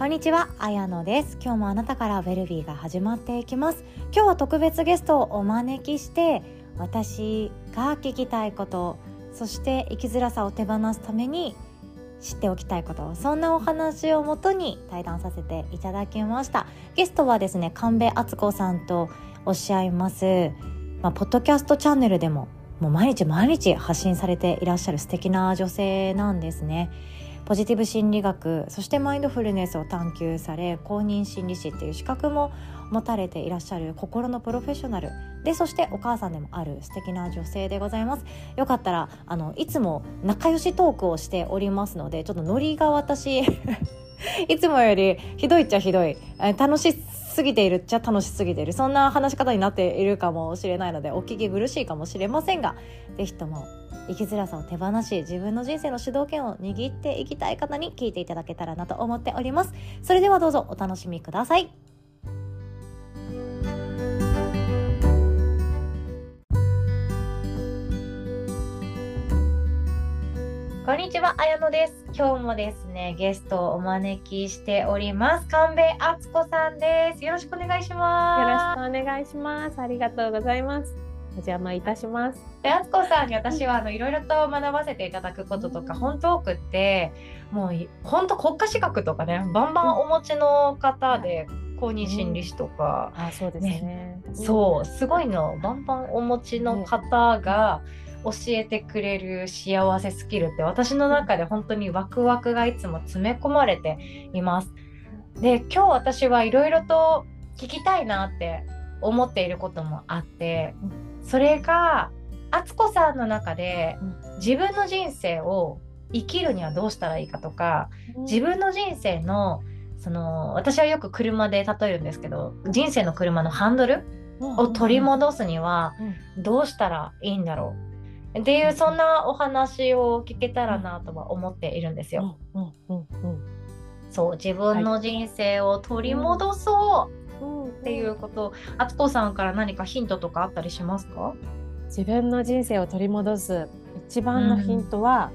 こんにちは、あやのです。今日もあなたからベルビーが始まっていきます。今日は特別ゲストをお招きして、私が聞きたいこと、そして生きづらさを手放すために知っておきたいこと、そんなお話をもとに対談させていただきました。ゲストはですね、神戸敦子さんとおっしゃいます。まあ、ポッドキャストチャンネルでももう毎日毎日発信されていらっしゃる素敵な女性なんですね。ポジティブ心理学そしてマインドフルネスを探求され公認心理師っていう資格も持たれていらっしゃる心のプロフェッショナルでそしてお母さんでもある素敵な女性でございます。よかったらあのいつも仲良しトークをしておりますのでちょっとノリが私 いつもよりひどいっちゃひどい。楽しすぎているっちゃ楽しすぎている。そんな話し方になっているかもしれないのでお聞き苦しいかもしれませんがぜひとも生きづらさを手放し自分の人生の主導権を握っていきたい方に聞いていただけたらなと思っておりますそれではどうぞお楽しみくださいこんにちは、あやのです。今日もですね、ゲストをお招きしております。神戸敦子さんです。よろしくお願いしますよろ。しくお願いします。ありがとうございます。お邪魔いたします。で、敦子さんに私はあのいろいろと学ばせていただくこととか、本当多くって、もうい本当国家資格とかね、バンバンお持ちの方で、公認心理師とか、あ、そうですね。そう、すごいの、バンバンお持ちの方が教えてくれる幸せスキルって、私の中で本当にワクワクがいつも詰め込まれています。で、今日私はいろいろと聞きたいなって思っていることもあって、それが、敦子さんの中でうん。自分の人生を生きるにはどうしたらいいかとか、うん。自分の人生のその私はよく車で例えるんですけど人生の車のハンドルを取り戻すにはうん。どうしたらいいんだろう。っていうそんなお話を聞けたらなとは思っているんですよ。そう自分の人生を取り戻そう。うんっていうことあつこさんから何かヒントとかあったりしますか？自分の人生を取り戻す一番のヒントは、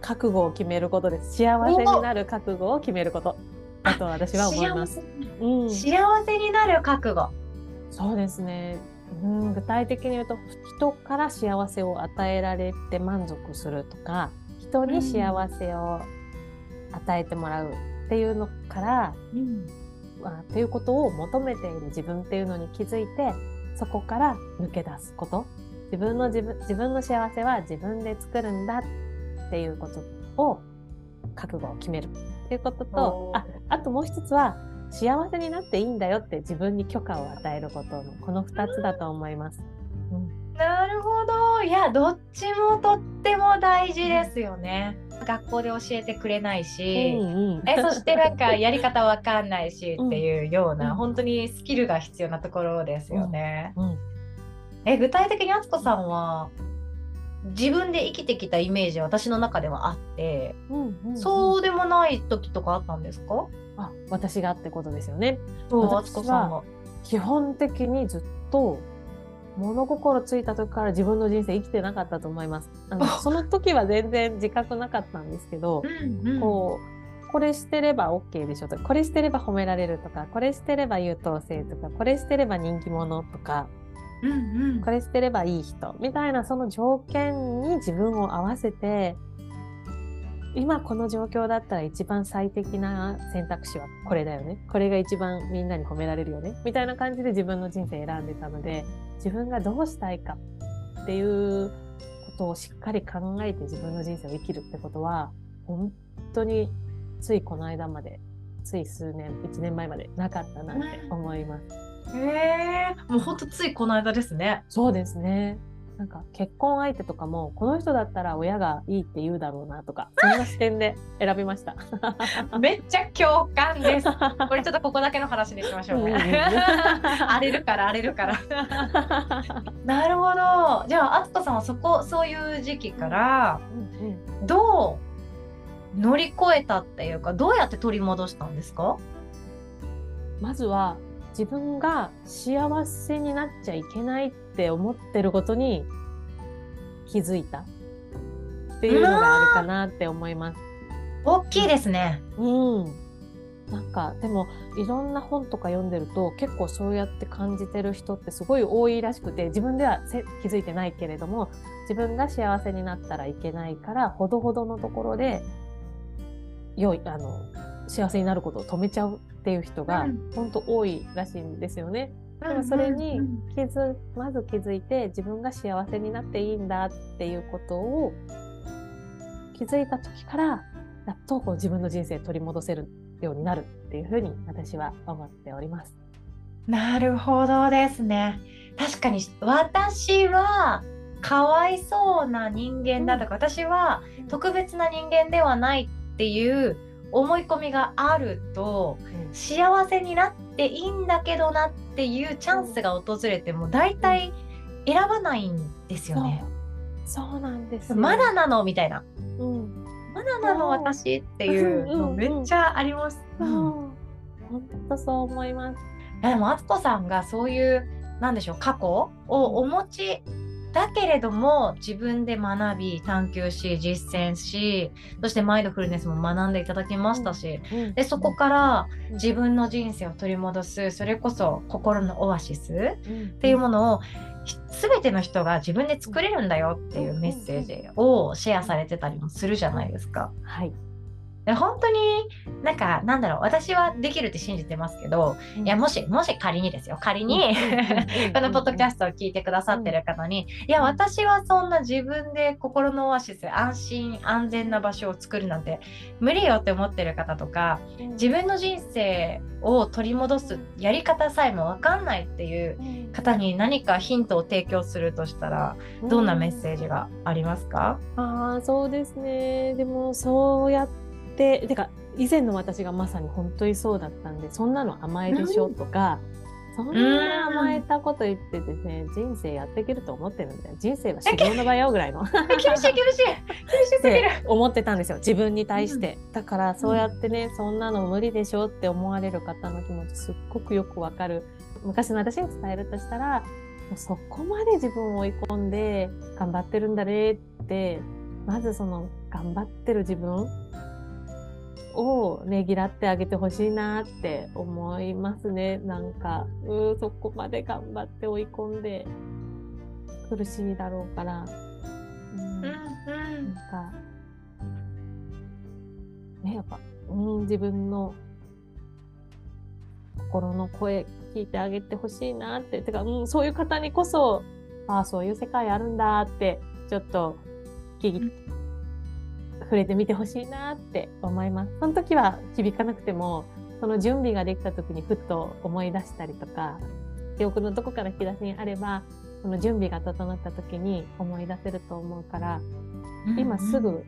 覚悟を決めることです。幸せになる覚悟を決めること。だと私は思います。幸うん、せ幸せになる覚悟。そうですね。うん、具体的に言うと人から幸せを与えられて満足するとか人に幸せを与えてもらうっていうのから、まあ、っていうことを求めている自分っていうのに気づいてそこから抜け出すこと自分の自分自分の幸せは自分で作るんだっていうことを覚悟を決めるっていうこととああともう一つは幸せになっていいんだよって自分に許可を与えることのこの2つだと思います。なるほど。いや、どっちもとっても大事ですよね。学校で教えてくれないし、うんえそしてなんか やり方わかんないしっていうような、うん本当にスキルが必要なところですよね。うんえ具体的に敦子さんは自分で生きてきたイメージは私の中ではあって、うんうんそうでもない時とかあったんですか？あ私がってことですよね。そう敦子さんが。基本的にずっと物心ついた時から自分の人生生きてなかったと思います。あのその時は全然自覚なかったんですけど、うんうんこうこれしてれば OK でしょとかこれしてれば褒められるとかこれしてれば優等生とかこれしてれば人気者とかうんうん。これしてればいい人みたいなその条件に自分を合わせて今この状況だったら一番最適な選択肢はこれだよねこれが一番みんなに褒められるよねみたいな感じで自分の人生選んでたので自分がどうしたいかっていうことをしっかり考えて自分の人生を生きるってことは本当についこの間までつい数年1年前までなかったなって思います。へえもうほんとついこの間ですね。そうですね。なんか結婚相手とかもこの人だったら親がいいって言うだろうなとかそんな視点で選びました。めっちゃ共感です。これちょっとここだけの話にしましょうね。うんうん荒れるから荒れるから。なるほど。じゃあ、あつこさんはそこ、そういう時期から、どう乗り越えたっていうか、どうやって取り戻したんですか？まずは自分が幸せになっちゃいけないって思ってることに気づいたっていうのがあるかなって思います。大きいですね。うん。なんかでもいろんな本とか読んでると結構そうやって感じてる人ってすごい多いらしくて自分では気づいてないけれども自分が幸せになったらいけないからほどほどのところで良いあの幸せになることを止めちゃうっていう人が本当多いらしいんですよね。でもそれに気づまず気づいて自分が幸せになっていいんだっていうことを気づいた時からやっとこう自分の人生取り戻せるようになるっていうふうに私は思っております。なるほどですね。確かに私はかわいそうな人間だとか、うん、私は特別な人間ではないっていう思い込みがあると、うん、幸せになっていいんだけどなっていうチャンスが訪れても大体選ばないんですよね。そう。なんです、まだなの？みたいな。うん、まだなの私っていうのめっちゃあります。本当そう思います。でも敦子さんがそういうなんでしょう過去をお持ちだけれども自分で学び探求し実践しそしてマインドフルネスも学んでいただきましたし、うん、でそこから自分の人生を取り戻すそれこそ心のオアシスっていうものを全ての人が自分で作れるんだよっていうメッセージをシェアされてたりもするじゃないですか。はい本当になんかなんだろう私はできるって信じてますけど、うん、いやもしもし仮にですよ。仮にこのポッドキャストを聞いてくださってる方に、いや私はそんな自分で心のオアシス安心安全な場所を作るなんて無理よって思ってる方とか、自分の人生を取り戻すやり方さえも分かんないっていう方に何かヒントを提供するとしたらどんなメッセージがありますか、うん、あそうですね。でもそうやってでてか以前の私がまさに本当にそうだったんでそんなの甘えでしょとか、そんな甘えたこと言ってですね、人生やっていけると思ってるんだよ。人生は修行の場よぐらいの。厳しい厳しい厳しすぎる。思ってたんですよ。自分に対して。だからそうやってね、そんなの無理でしょって思われる方の気持ちすっごくよくわかる。昔の私に伝えるとしたら、そこまで自分を追い込んで頑張ってるんだねって、まずその頑張ってる自分をねぎらってあげてほしいなって思いますね。なんかうそこまで頑張って追い込んで苦しいだろうから、うん、うん、なんかねやっぱ、うん、自分の心の声聞いてあげてほしいなって。てか、うん、そういう方にこそああそういう世界あるんだってちょっと聞き触れてみてほしいなって思います。その時は響かなくても、その準備ができた時にふっと思い出したりとか、記憶のどこから引き出しにあれば、その準備が整った時に思い出せると思うから、うんうん、今すぐ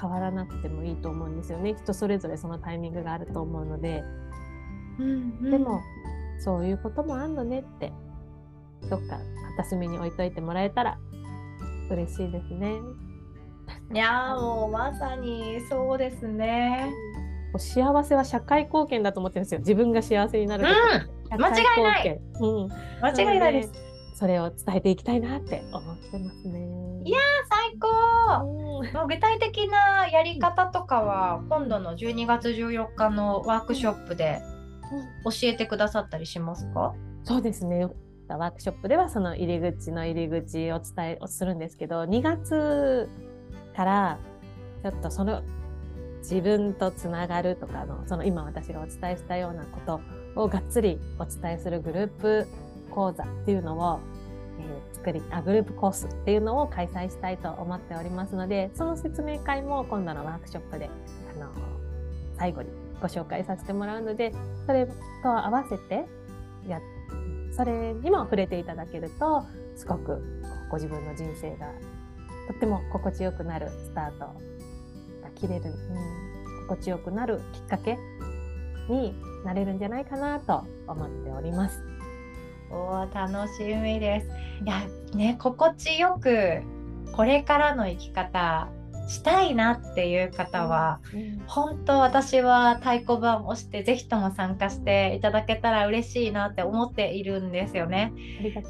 変わらなくてもいいと思うんですよね。人それぞれそのタイミングがあると思うので。うんうん、でも、そういうこともあんのねって、どっか片隅に置いといてもらえたら嬉しいですね。いやもうまさにそうですね。幸せは社会貢献だと思ってるんですよ。自分が幸せになるうん、間違いない。うん、間違いないです。それを伝えていきたいなって思ってますね。いや最高、うん、もう具体的なやり方とかは今度の12月14日のワークショップで教えてくださったりしますか、そうですね。ワークショップではその入り口の入り口を伝えをするんですけど2月からちょっとその自分とつながるとかのその今私がお伝えしたようなことをがっつりお伝えするグループ講座っていうのを、えー、作りあグループコースっていうのを開催したいと思っておりますのでその説明会も今度のワークショップであの最後にご紹介させてもらうのでそれと合わせてやそれにも触れていただけるとすごくご自分の人生がとっても心地よくなるスタートが切れる、うん、心地よくなるきっかけになれるんじゃないかなと思っております。お楽しみです。いやね心地よくこれからの生き方したいなっていう方は、うん、本当私は太鼓判を押してぜひとも参加していただけたら嬉しいなって思っているんですよね。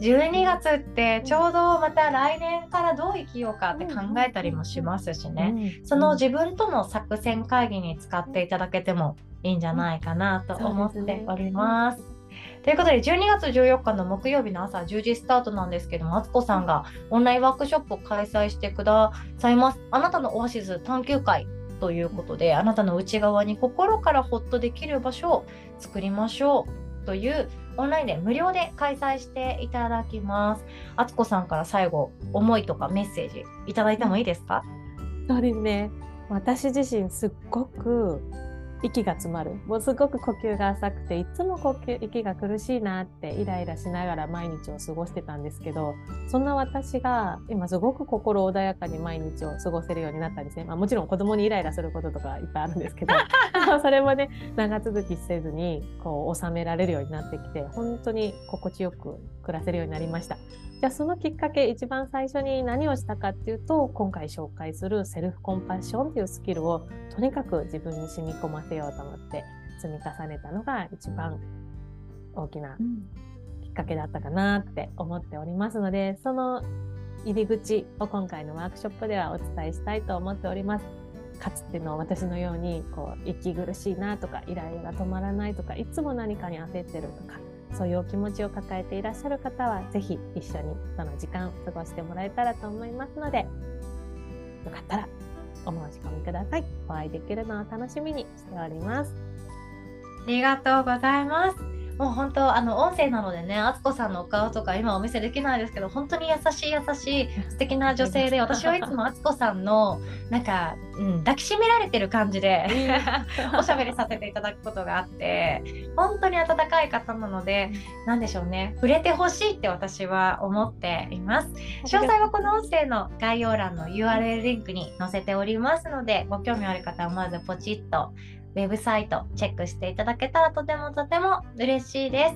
12月ってちょうどまた来年からどう生きようかって考えたりもしますしね、その自分との作戦会議に使っていただけてもいいんじゃないかなと思っております。ということで12月14日の木曜日の朝10時スタートなんですけどもあつこさんがオンラインワークショップを開催してくださいます。あなたのオアシス探究会ということであなたの内側に心からホッとできる場所を作りましょうというオンラインで無料で開催していただきます。あつこさんから最後思いとかメッセージいただいてもいいですか？そうですね私自身すっごく息が詰まるもうすごく呼吸が浅くていつも呼吸息が苦しいなってイライラしながら毎日を過ごしてたんですけどそんな私が今すごく心穏やかに毎日を過ごせるようになったんですね、まあ、もちろん子供にイライラすることとかいっぱいあるんですけど それもね長続きせずにこう収められるようになってきて本当に心地よく暮らせるようになりました。じゃあそのきっかけ一番最初に何をしたかっていうと今回紹介するセルフコンパッションっていうスキルをとにかく自分に染み込ませようと思って積み重ねたのが一番大きなきっかけだったかなって思っておりますのでその入り口を今回のワークショップではお伝えしたいと思っております。かつての私のようにこう息苦しいなとかイライラが止まらないとかいつも何かに焦ってるとかそういうお気持ちを抱えていらっしゃる方は、ぜひ一緒にその時間を過ごしてもらえたらと思いますので、よかったらお申し込みください。お会いできるのを楽しみにしております。ありがとうございます。もう本当あの音声なのでねあつこさんのお顔とか今お見せできないですけど本当に優しい優しい素敵な女性で 私はいつもあつこさんのなんか、うん、抱きしめられてる感じで おしゃべりさせていただくことがあって本当に温かい方なので何でしょうね触れてほしいって私は思っています。詳細はこの音声の概要欄の URL リンクに載せておりますのでご興味ある方はまずポチッとウェブサイトチェックしていただけたらとてもとても嬉しいです。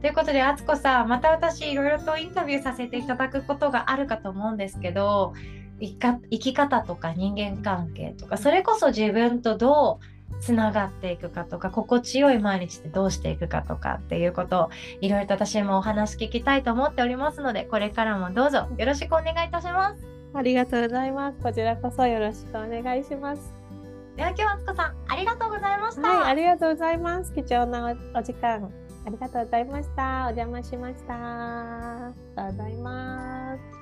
ということで、あつこさん、また私いろいろとインタビューさせていただくことがあるかと思うんですけど、生き方とか人間関係とか、それこそ自分とどうつながっていくかとか心地よい毎日ってどうしていくかとかっていうことをいろいろと私もお話聞きたいと思っておりますのでこれからもどうぞよろしくお願いいたします。ありがとうございます。こちらこそよろしくお願いします。では今日はつこさんありがとうございました。はい、ありがとうございます。貴重なお時間ありがとうございました。お邪魔しました。ありがとうございます。